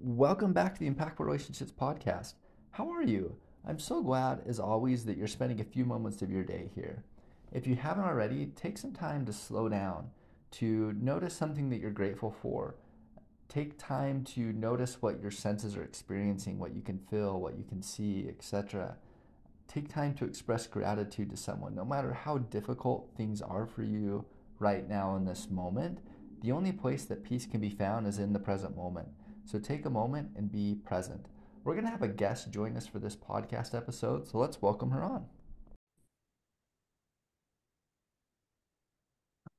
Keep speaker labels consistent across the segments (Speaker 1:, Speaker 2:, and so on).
Speaker 1: Welcome back to the Impactful Relationships Podcast. How are you? I'm so glad, as always, that you're spending a few moments of your day here. If you haven't already, take some time to slow down, to notice something that you're grateful for. Take time to notice what your senses are experiencing, what you can feel, what you can see, etc. Take time to express gratitude to someone, no matter how difficult things are for you right now in this moment. The only place that peace can be found is in the present moment. So take a moment and be present. We're going to have a guest join us for this podcast episode, so let's welcome her on.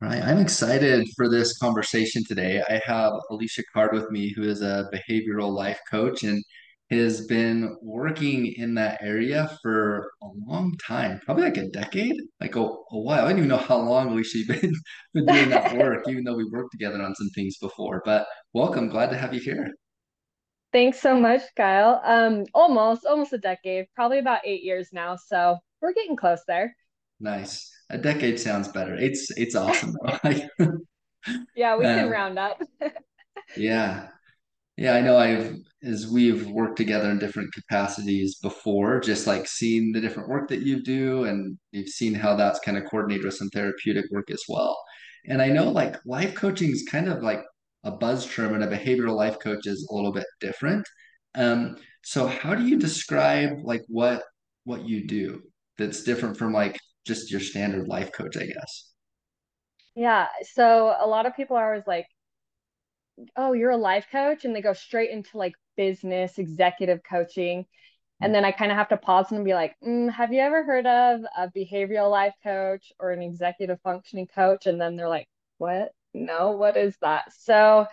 Speaker 1: All right, I'm excited for this conversation today. I have Alicia Card with me, who is a behavioral life coach and has been working in that area for a long time, probably like a decade, like a, a while. I don't even know how long Alicia you've been, been doing that work, even though we've worked together on some things before. But welcome, glad to have you here.
Speaker 2: Thanks so much, Kyle. Um, almost, almost a decade, probably about eight years now. So we're getting close there.
Speaker 1: Nice. A decade sounds better. It's it's awesome
Speaker 2: Yeah, we can
Speaker 1: Um,
Speaker 2: round up.
Speaker 1: yeah. Yeah, I know I've as we've worked together in different capacities before, just like seeing the different work that you do and you've seen how that's kind of coordinated with some therapeutic work as well. And I know like life coaching is kind of like a buzz term and a behavioral life coach is a little bit different. Um, so how do you describe like what what you do that's different from like just your standard life coach, I guess?
Speaker 2: Yeah, so a lot of people are always like, "Oh, you're a life coach," and they go straight into like business executive coaching. And then I kind of have to pause and be like, mm, "Have you ever heard of a behavioral life coach or an executive functioning coach?" And then they're like, "What? No, what is that?" So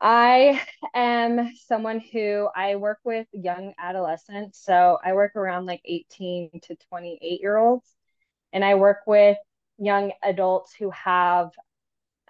Speaker 2: I am someone who I work with young adolescents. So I work around like 18 to 28 year olds. And I work with young adults who have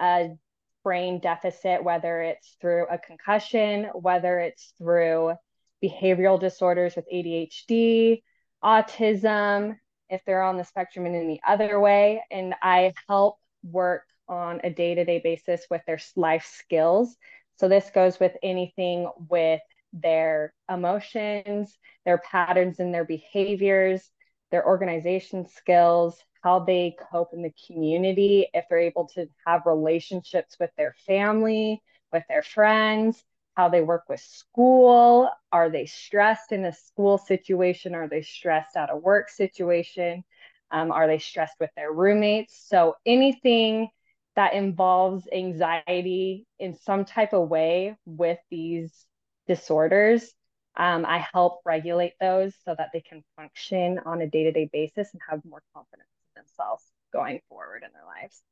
Speaker 2: a brain deficit, whether it's through a concussion, whether it's through behavioral disorders with ADHD, autism, if they're on the spectrum in any other way. And I help work on a day to day basis with their life skills. So this goes with anything with their emotions, their patterns and their behaviors, their organization skills, how they cope in the community, if they're able to have relationships with their family, with their friends, how they work with school. Are they stressed in a school situation? Are they stressed at a work situation? Um, are they stressed with their roommates? So anything that involves anxiety in some type of way with these disorders, um, I help regulate those so that they can function on a day to day basis and have more confidence in themselves going forward in their lives.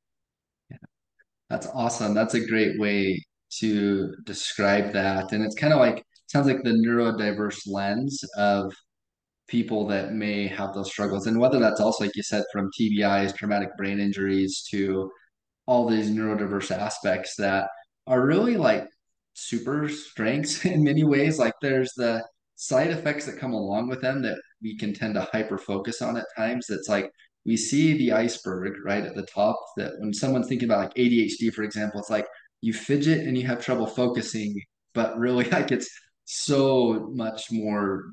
Speaker 2: Yeah.
Speaker 1: That's awesome. That's a great way to describe that. And it's kind of like, sounds like the neurodiverse lens of people that may have those struggles. And whether that's also, like you said, from TBIs, traumatic brain injuries, to all these neurodiverse aspects that are really like super strengths in many ways. Like there's the side effects that come along with them that we can tend to hyper focus on at times. That's like we see the iceberg right at the top. That when someone's thinking about like ADHD, for example, it's like you fidget and you have trouble focusing, but really like it's so much more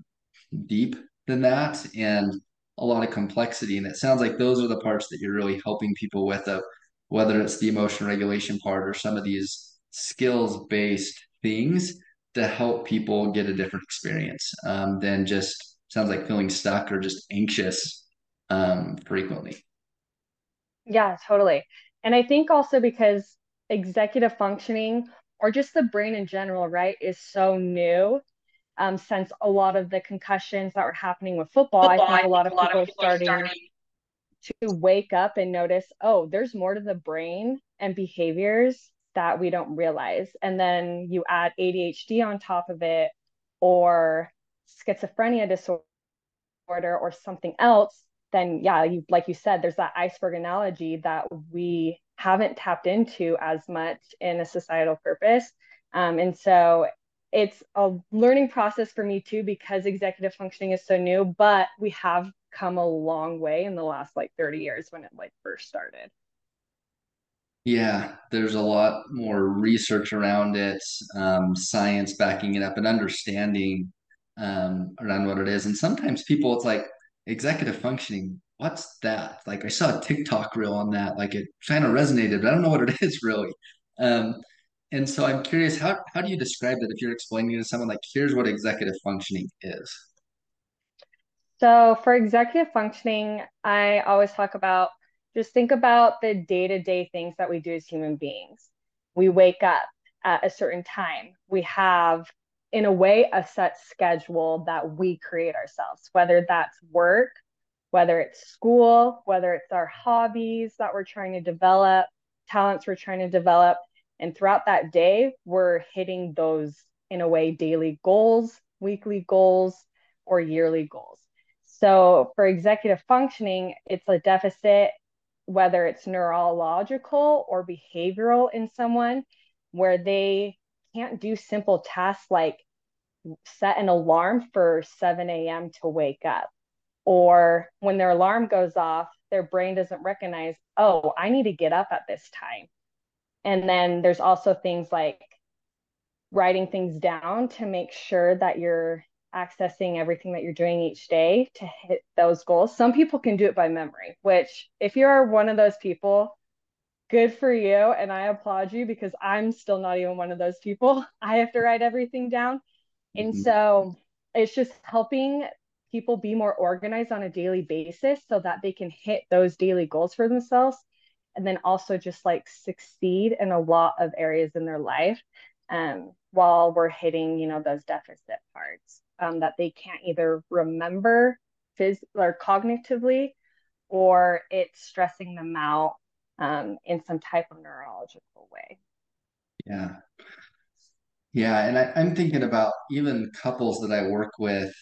Speaker 1: deep than that and a lot of complexity. And it sounds like those are the parts that you're really helping people with of whether it's the emotion regulation part or some of these skills based things to help people get a different experience um, than just sounds like feeling stuck or just anxious um, frequently.
Speaker 2: Yeah, totally. And I think also because executive functioning or just the brain in general, right, is so new. Um, since a lot of the concussions that were happening with football, I
Speaker 1: Football,
Speaker 2: think
Speaker 1: I
Speaker 2: a
Speaker 1: think
Speaker 2: lot
Speaker 1: a
Speaker 2: of
Speaker 1: lot
Speaker 2: people
Speaker 1: of people are
Speaker 2: starting
Speaker 1: starting
Speaker 2: to wake up and notice, oh, there's more to the brain and behaviors that we don't realize. And then you add ADHD on top of it or schizophrenia disorder or something else, then yeah, you like you said, there's that iceberg analogy that we haven't tapped into as much in a societal purpose. Um, and so it's a learning process for me too because executive functioning is so new, but we have come a long way in the last like 30 years when it like first started.
Speaker 1: Yeah, there's a lot more research around it, um, science backing it up, and understanding um, around what it is. And sometimes people, it's like executive functioning. What's that? Like I saw a TikTok reel on that. Like it kind of resonated, but I don't know what it is really. Um, and so I'm curious, how how do you describe that if you're explaining to someone like, here's what executive functioning is?
Speaker 2: So for executive functioning, I always talk about just think about the day-to-day things that we do as human beings. We wake up at a certain time. We have, in a way, a set schedule that we create ourselves, whether that's work, whether it's school, whether it's our hobbies that we're trying to develop, talents we're trying to develop. And throughout that day, we're hitting those, in a way, daily goals, weekly goals, or yearly goals. So for executive functioning, it's a deficit, whether it's neurological or behavioral in someone, where they can't do simple tasks like set an alarm for 7 a.m. to wake up. Or when their alarm goes off, their brain doesn't recognize, oh, I need to get up at this time. And then there's also things like writing things down to make sure that you're accessing everything that you're doing each day to hit those goals. Some people can do it by memory, which if you're one of those people, good for you. And I applaud you because I'm still not even one of those people. I have to write everything down. And
Speaker 1: Mhm.
Speaker 2: so it's just helping people be more organized on a daily basis so that they can hit those daily goals for themselves and then also just like succeed in a lot of areas in their life um, while we're hitting you know those deficit parts um, that they can't either remember phys- or cognitively or it's stressing them out um, in some type of neurological way
Speaker 1: Yeah. Yeah, and I, I'm thinking about even couples that I work with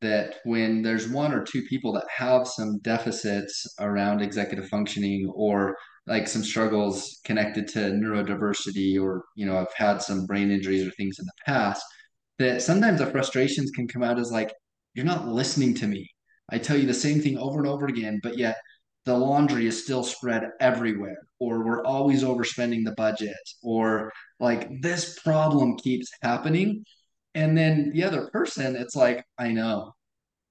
Speaker 1: that when there's one or two people that have some deficits around executive functioning or like some struggles connected to neurodiversity or you know have had some brain injuries or things in the past, that sometimes the frustrations can come out as like, you're not listening to me. I tell you the same thing over and over again, but yet the laundry is still spread everywhere, or we're always overspending the budget, or like this problem keeps happening. And then the other person, it's like, I know,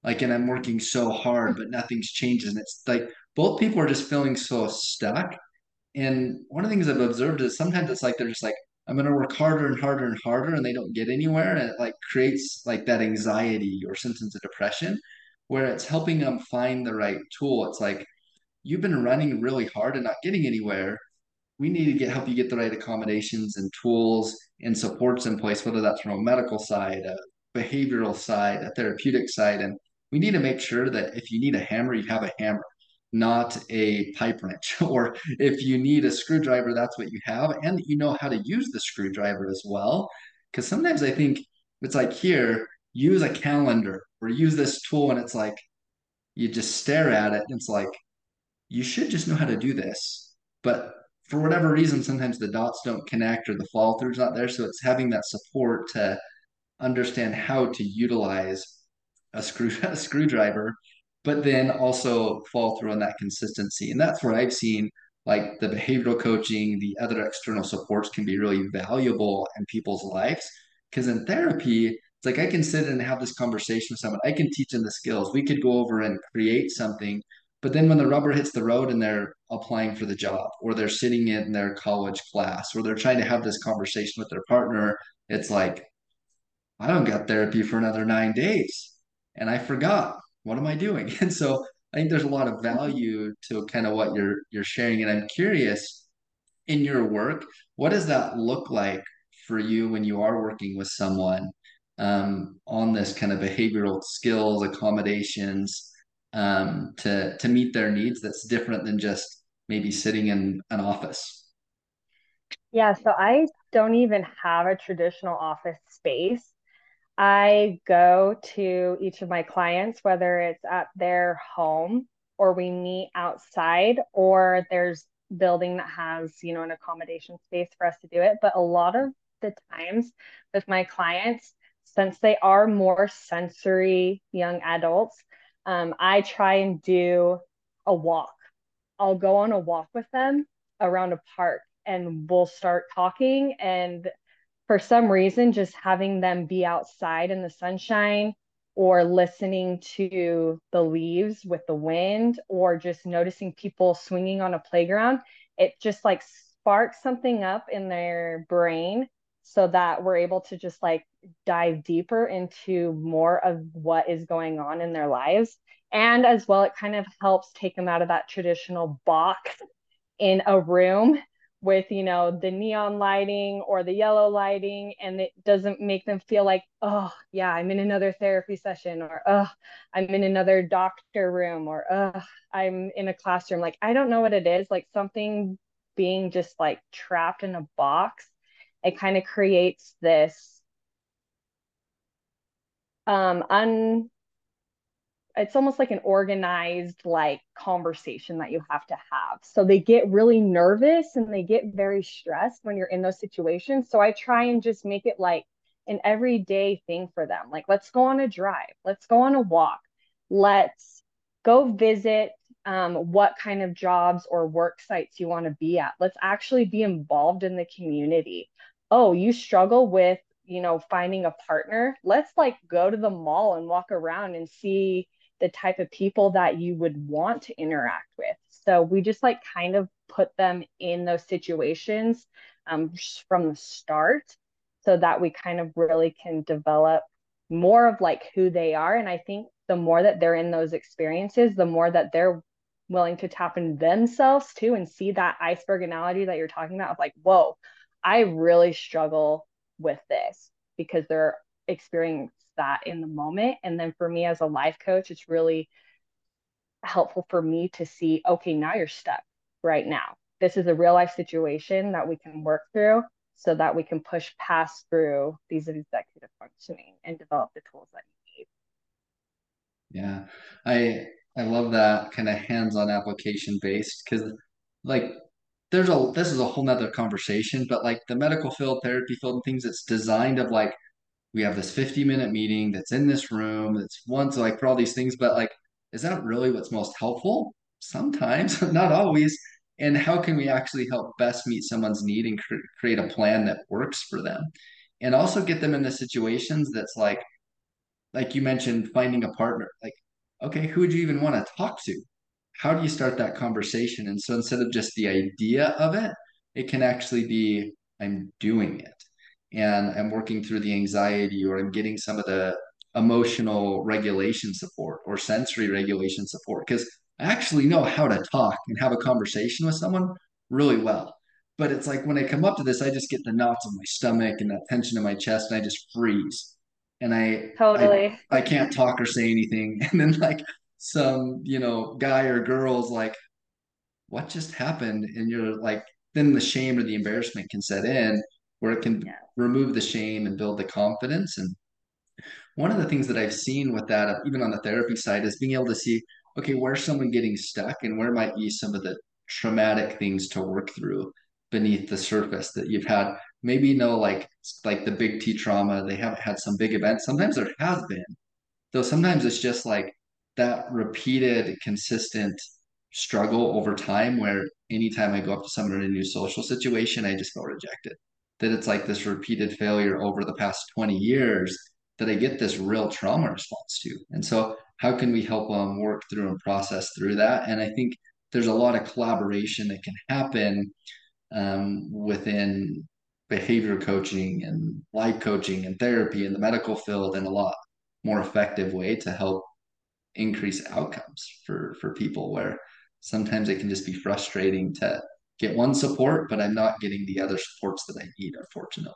Speaker 1: like, and I'm working so hard, but nothing's changing. And it's like both people are just feeling so stuck. And one of the things I've observed is sometimes it's like they're just like, I'm going to work harder and harder and harder, and they don't get anywhere. And it like creates like that anxiety or symptoms of depression where it's helping them find the right tool. It's like, you've been running really hard and not getting anywhere we need to get help you get the right accommodations and tools and supports in place, whether that's from a medical side, a behavioral side, a therapeutic side. And we need to make sure that if you need a hammer, you have a hammer, not a pipe wrench. or if you need a screwdriver, that's what you have. And you know how to use the screwdriver as well. Because sometimes I think it's like here, use a calendar or use this tool, and it's like you just stare at it, and it's like you should just know how to do this. But for whatever reason, sometimes the dots don't connect or the follow through's not there. So it's having that support to understand how to utilize a screw a screwdriver, but then also follow through on that consistency. And that's where I've seen like the behavioral coaching, the other external supports can be really valuable in people's lives. Because in therapy, it's like I can sit and have this conversation with someone. I can teach them the skills. We could go over and create something. But then when the rubber hits the road and they're applying for the job, or they're sitting in their college class, or they're trying to have this conversation with their partner, it's like, I don't got therapy for another nine days and I forgot. What am I doing? And so I think there's a lot of value to kind of what you're you're sharing. And I'm curious in your work, what does that look like for you when you are working with someone um, on this kind of behavioral skills, accommodations um, to to meet their needs that's different than just maybe sitting in an office?
Speaker 2: yeah so i don't even have a traditional office space I go to each of my clients, whether it's at their home or we meet outside, or there's building that has, you know, an accommodation space for us to do it. But a lot of the times with my clients, since they are more sensory young adults, um, I try and do a walk. I'll go on a walk with them around a park and we'll start talking and for some reason just having them be outside in the sunshine or listening to the leaves with the wind or just noticing people swinging on a playground it just like sparks something up in their brain so that we're able to just like dive deeper into more of what is going on in their lives. And as well it kind of helps take them out of that traditional box in a room with you know the neon lighting or the yellow lighting and it doesn't make them feel like oh yeah i'm in another therapy session or oh i'm in another doctor room or oh i'm in a classroom. Like i don't know what it is like something being just like trapped in a box it kind of creates this um un it's almost like an organized like conversation that you have to have. So they get really nervous and they get very stressed when you're in those situations. So i try and just make it like an everyday thing for them. Like let's go on a drive. Let's go on a walk. Let's go visit um, what kind of jobs or work sites you want to be at. Let's actually be involved in the community. Oh you struggle with you know finding a partner? Let's like go to the mall and walk around and see the type of people that you would want to interact with. So we just like kind of put them in those situations um, from the start so that we kind of really can develop more of like who they are. And I think the more that they're in those experiences, the more that they're willing to tap in themselves too and see that iceberg analogy that you're talking about of like, whoa, I really struggle with this because they're experiencing that in the moment. And then for me as a life coach, it's really helpful for me to see, okay, now you're stuck right now. This is a real life situation that we can work through so that we can push past through these executive functioning and develop the tools that you
Speaker 1: need. Yeah. I I love that kind of hands-on application based because like there's a this is a whole nother conversation, but like the medical field, therapy field and things, it's designed of like we have this 50 minute meeting that's in this room that's once like for all these things but like is that really what's most helpful? Sometimes not always. And how can we actually help best meet someone's need and cr- create a plan that works for them? And also get them in the situations that's like like you mentioned finding a partner like okay who would you even want to talk to? How do you start that conversation? And so instead of just the idea of it it can actually be i'm doing it and I'm working through the anxiety or I'm getting some of the emotional regulation support or sensory regulation support because I actually know how to talk and have a conversation with someone really well. But it's like when I come up to this, I just get the knots in my stomach and that tension in my chest and I just freeze. And I
Speaker 2: totally
Speaker 1: I, I can't talk or say anything. And then like some, you know, guy or girl's like, what just happened? And you're like, then the shame or the embarrassment can set in where it can yeah. remove the shame and build the confidence. And one of the things that I've seen with that, even on the therapy side, is being able to see, okay, where's someone getting stuck and where might be some of the traumatic things to work through beneath the surface that you've had. Maybe know, like like the big T trauma, they haven't had some big event. Sometimes there has been, though sometimes it's just like that repeated, consistent struggle over time where anytime I go up to someone in a new social situation, I just feel rejected that it's like this repeated failure over the past 20 years that I get this real trauma response to. And so, how can we help them work through and process through that? And I think there's a lot of collaboration that can happen um, within behavior coaching and life coaching and therapy in the medical field in a lot more effective way to help increase outcomes for for people where sometimes it can just be frustrating to get one support, but I'm not getting the other supports that I need, unfortunately.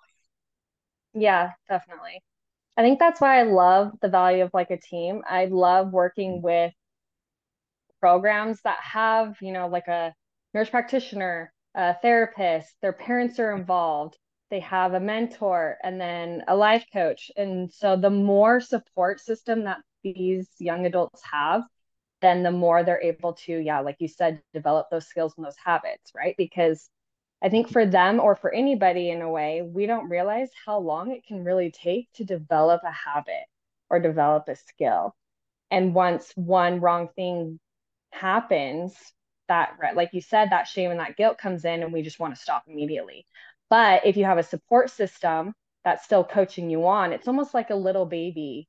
Speaker 2: Yeah, definitely. I think that's why I love the value of like a team. I love working mm-hmm. with programs that have, you know, like a nurse practitioner, a therapist, their parents are involved, they have a mentor, and then a life coach. And so the more support system that these young adults have, then the more they're able to, yeah, like you said, develop those skills and those habits, right? Because I think for them or for anybody in a way, we don't realize how long it can really take to develop a habit or develop a skill. And once one wrong thing happens, that like you said that shame and that guilt comes in and we just want to stop immediately but if you have a support system that's still coaching you on it's almost like a little baby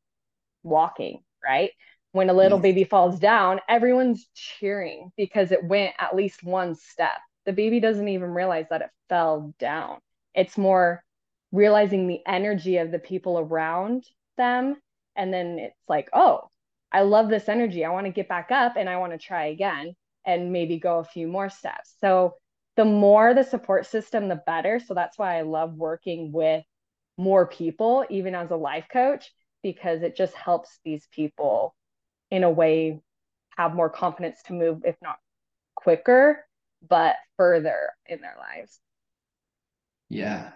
Speaker 2: walking right when a little yes. baby falls down everyone's cheering because it went at least one step. The baby doesn't even realize that it fell down. It's more realizing the energy of the people around them. And then it's like oh i love this energy. I want to get back up and i want to try again and maybe go a few more steps. So the more the support system the better. So that's why i love working with more people even as a life coach because it just helps these people in a way have more confidence to move if not quicker but further in their lives
Speaker 1: yeah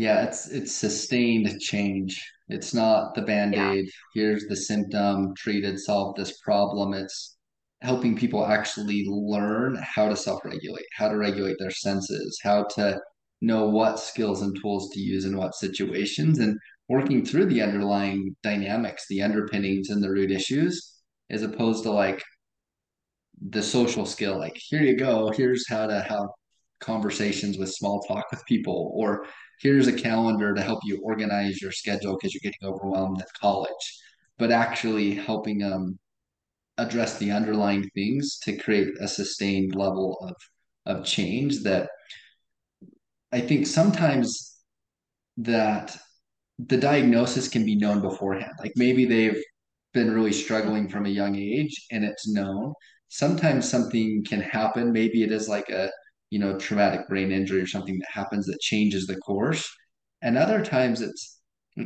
Speaker 1: yeah, it's it's sustained change. It's not the band-aid, yeah. here's the symptom, treated, solve this problem. It's helping people actually learn how to self-regulate, how to regulate their senses, how to know what skills and tools to use in what situations and working through the underlying dynamics, the underpinnings and the root issues, as opposed to like the social skill, like here you go, here's how to have conversations with small talk with people, or here's a calendar to help you organize your schedule because you're getting overwhelmed at college, but actually helping them address the underlying things to create a sustained level of of change that I think sometimes that the diagnosis can be known beforehand. Like maybe they've been really struggling from a young age and it's known. Sometimes something can happen. Maybe it is like a you know, traumatic brain injury or something that happens that changes the course. And other times it's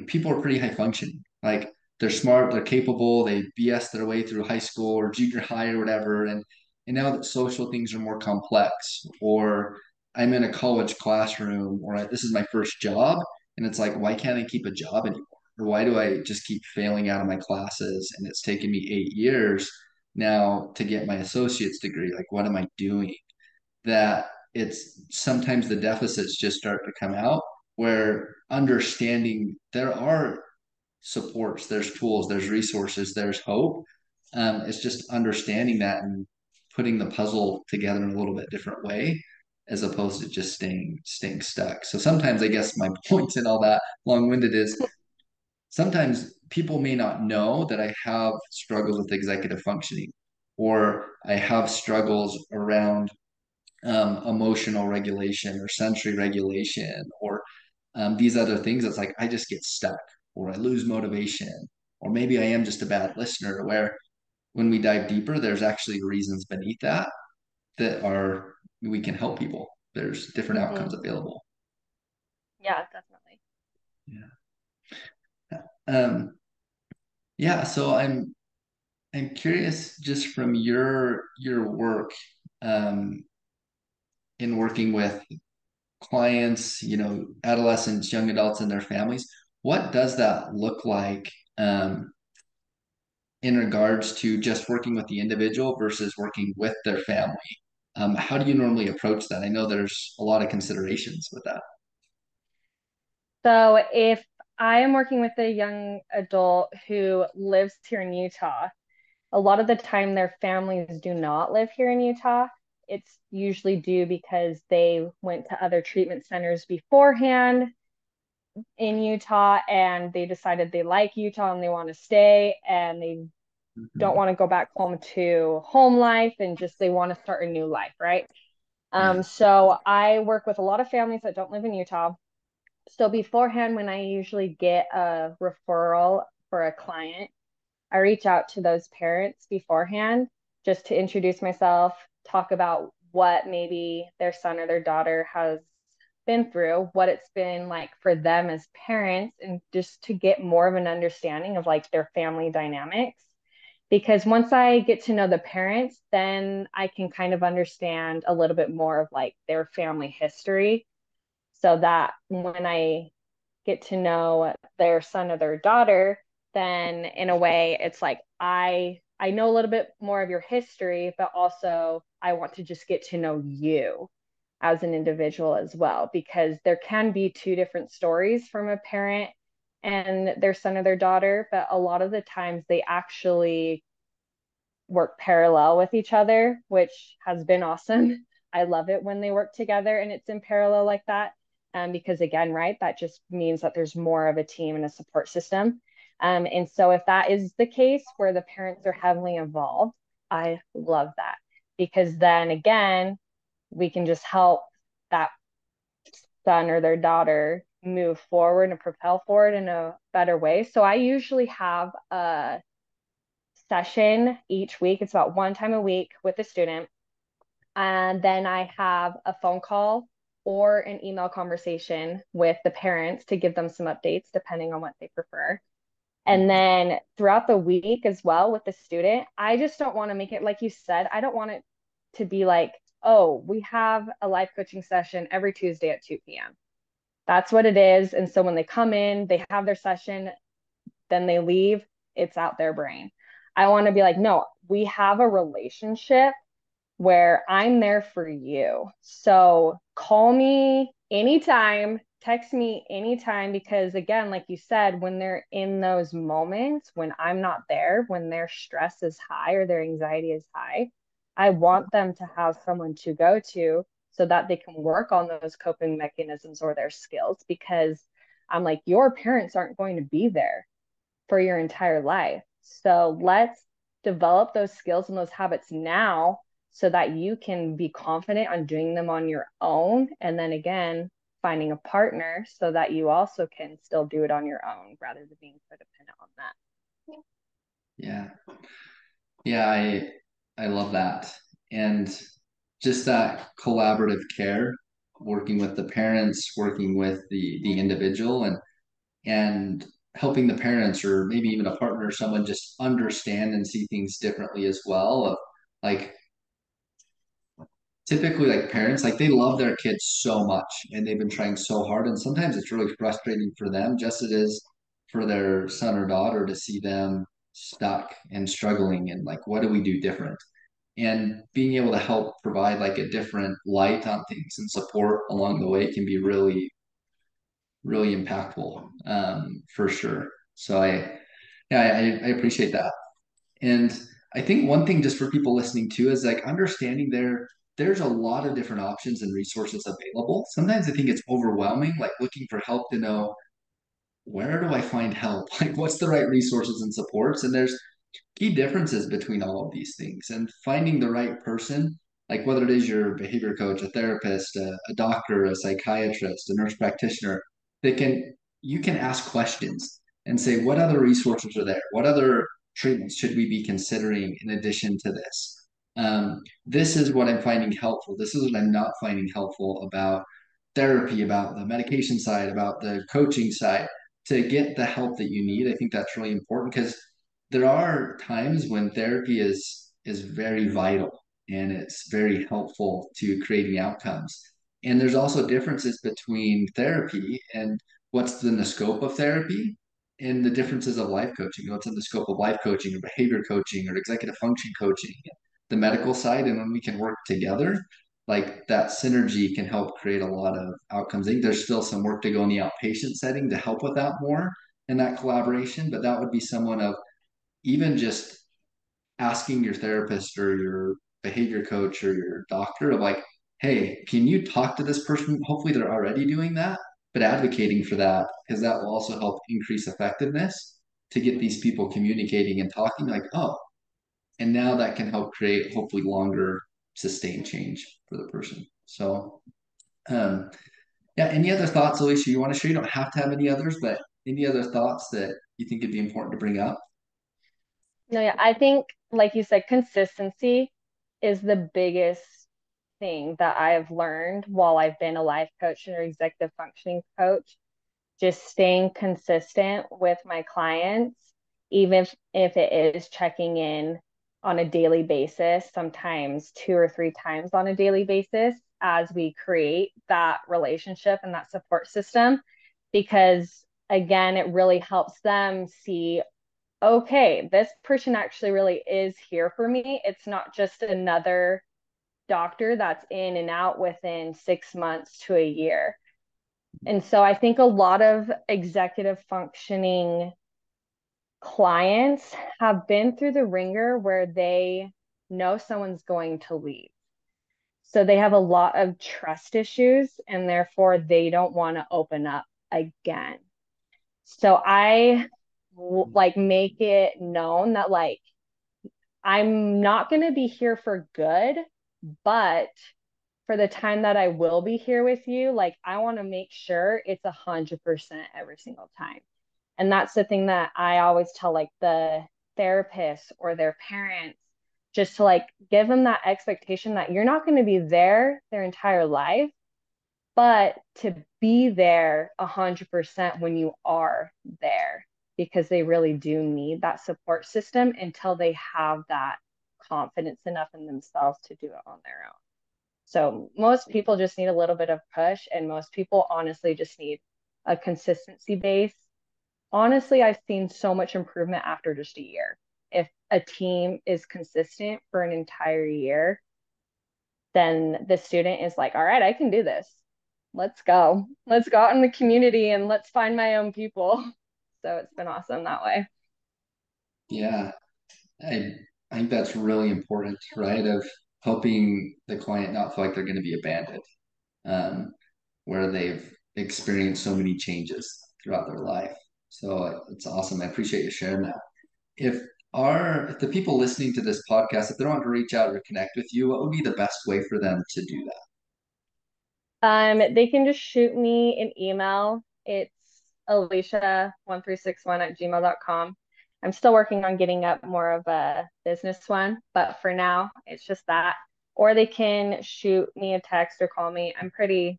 Speaker 1: people are pretty high functioning. Like they're smart, they're capable, they BS their way through high school or junior high or whatever. And and now that social things are more complex, or I'm in a college classroom, or this is my first job, and it's like, why can't I keep a job anymore? Or why do I just keep failing out of my classes? And it's taken me eight years now to get my associate's degree. Like, what am I doing? That it's sometimes the deficits just start to come out where understanding there are supports, there's tools, there's resources, there's hope. Um, it's just understanding that and putting the puzzle together in a little bit different way as opposed to just staying staying stuck. So sometimes I guess my point in all that long-winded is sometimes people may not know that I have struggles with executive functioning or I have struggles around um, emotional regulation or sensory regulation or um, these other things. It's like I just get stuck or I lose motivation or maybe I am just a bad listener. Where when we dive deeper, there's actually reasons beneath that that are we can help people. There's different mm-hmm. outcomes available.
Speaker 2: Yeah, definitely.
Speaker 1: Yeah. Um, yeah. So I'm I'm curious just from your your work um, in working with clients, you know, adolescents, young adults, and their families. What does that look like um, in regards to just working with the individual versus working with their family? Um, how do you normally approach that? I know there's a lot of considerations with that.
Speaker 2: So, if I am working with a young adult who lives here in Utah, a lot of the time their families do not live here in Utah it's usually due because they went to other treatment centers beforehand in Utah and they decided they like Utah and they want to stay and they mm-hmm. don't want to go back home to home life and just they want to start a new life, right? Um, so I work with a lot of families that don't live in Utah. So beforehand, when I usually get a referral for a client, I reach out to those parents beforehand just to introduce myself, talk about what maybe their son or their daughter has been through, what it's been like for them as parents, and just to get more of an understanding of like their family dynamics. Because once I get to know the parents, then I can kind of understand a little bit more of like their family history. So that when I get to know their son or their daughter, then in a way, it's like I I know a little bit more of your history, but also I want to just get to know you as an individual as well, because there can be two different stories from a parent and their son or their daughter, but a lot of the times they actually work parallel with each other, which has been awesome. I love it when they work together and it's in parallel like that. Um, because again, right, that just means that there's more of a team and a support system. Um, and so if that is the case where the parents are heavily involved, I love that because then again, we can just help that son or their daughter move forward and propel forward in a better way. So I usually have a session each week. It's about one time a week with a student. And then I have a phone call or an email conversation with the parents to give them some updates depending on what they prefer. And mm-hmm. then throughout the week as well with the student, I just don't want to make it like you said, I don't want it to be like, oh, we have a life coaching session every Tuesday at 2 p.m. That's what it is. And so when they come in, they have their session, then they leave, it's out their brain. I want to be like, no, we have a relationship where I'm there for you. So call me anytime, text me anytime, because again, like you said, when they're in those moments when I'm not there, when their stress is high or their anxiety is high, I want them to have someone to go to so that they can work on those coping mechanisms or their skills because I'm like, your parents aren't going to be there for your entire life. So let's develop those skills and those habits now so that you can be confident on doing them on your own. And then again, finding a partner so that you also can still do it on your own rather than being codependent on that.
Speaker 1: Yeah. Yeah, I I love that. And just that collaborative care, working with the parents, working with the the individual and and helping the parents or maybe even a partner or someone just understand and see things differently as well of like typically like parents like they love their kids so much and they've been trying so hard and sometimes it's really frustrating for them just as it is for their son or daughter to see them stuck and struggling and like what do we do different and being able to help provide like a different light on things and support along the way can be really really impactful um, for sure. So i yeah I, I appreciate that. And i think one thing just for people listening too is like understanding there there's a lot of different options and resources available. Sometimes i think it's overwhelming like looking for help to know where do i find help? Like what's the right resources and supports? And there's key differences between all of these things and finding the right person like whether it is your behavior coach a therapist a, a doctor a psychiatrist a nurse practitioner that can you can ask questions and say what other resources are there? What other treatments should we be considering in addition to this? Um, this is what i'm finding helpful. This is what i'm not finding helpful about therapy about the medication side about the coaching side to get the help that you need. I think that's really important because there are times when therapy is is very vital and it's very helpful to creating outcomes. And there's also differences between therapy and what's in the scope of therapy and the differences of life coaching. What's in the scope of life coaching or behavior coaching or executive function coaching, the medical side, and when we can work together, like that synergy can help create a lot of outcomes. I think there's still some work to go in the outpatient setting to help with that more in that collaboration, but that would be someone of even just asking your therapist or your behavior coach or your doctor of like, hey, can you talk to this person? Hopefully they're already doing that, but advocating for that because that will also help increase effectiveness to get these people communicating and talking like, oh, and now that can help create hopefully longer sustained change for the person. So um yeah, any other thoughts, Alicia, you want to share? You don't have to have any others, but any other thoughts that you think it'd be important to bring up?
Speaker 2: No, yeah, I think, like you said, consistency is the biggest thing that I've learned while I've been a life coach or executive functioning coach. Just staying consistent with my clients, even if, if it is checking in on a daily basis, sometimes two or three times on a daily basis as we create that relationship and that support system. Because again, it really helps them see okay, this person actually really is here for me. It's not just another doctor that's in and out within six months to a year. And so I think a lot of executive functioning clients have been through the ringer where they know someone's going to leave. So they have a lot of trust issues and therefore they don't want to open up again. So I like make it known that like I'm not going to be here for good, but for the time that I will be here with you, like I want to make sure it's a hundred percent every single time. And that's the thing that I always tell like the therapists or their parents, just to like give them that expectation that you're not going to be there their entire life, but to be there a hundred percent when you are there because they really do need that support system until they have that confidence enough in themselves to do it on their own. So most people just need a little bit of push, and most people honestly just need a consistency base. Honestly, I've seen so much improvement after just a year. If a team is consistent for an entire year, then the student is like, all right, I can do this. Let's go. Let's go out in the community and let's find my own people. So it's been awesome that way.
Speaker 1: Yeah. I I think that's really important, right? Of helping the client not feel like they're going to be abandoned, um, where they've experienced so many changes throughout their life. So it's awesome. I appreciate you sharing that. If our if the people listening to this podcast, if they want to reach out or connect with you, what would be the best way for them to do
Speaker 2: that? Um, they can just shoot me an email. It's alicia1361 at gmail.com. I'm still working on getting up more of a business one, but for now, it's just that. Or they can shoot me a text or call me. I'm pretty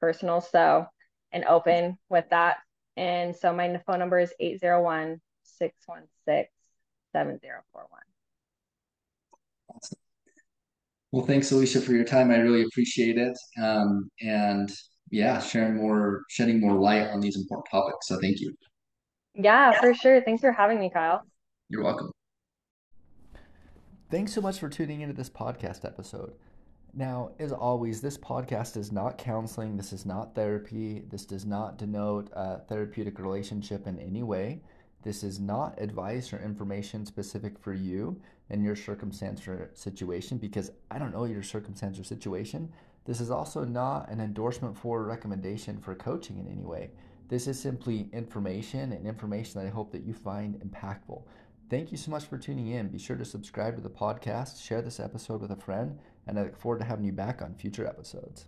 Speaker 2: personal, so and open with that. And so my phone number is 801 616 7041.
Speaker 1: Awesome. Well, thanks, Alicia, for your time. I really appreciate it. Um, and yeah, sharing more, shedding more light on these important topics. So thank you.
Speaker 2: Yeah, for sure. Thanks for having me, Kyle.
Speaker 1: You're welcome.
Speaker 3: Thanks so much for tuning into this podcast episode. Now, as always, this podcast is not counseling. This is not therapy. This does not denote a therapeutic relationship in any way. This is not advice or information specific for you and your circumstance or situation because I don't know your circumstance or situation. This is also not an endorsement for recommendation for coaching in any way. This is simply information and information that I hope that you find impactful. Thank you so much for tuning in. Be sure to subscribe to the podcast, share this episode with a friend, and I look forward to having you back on future episodes.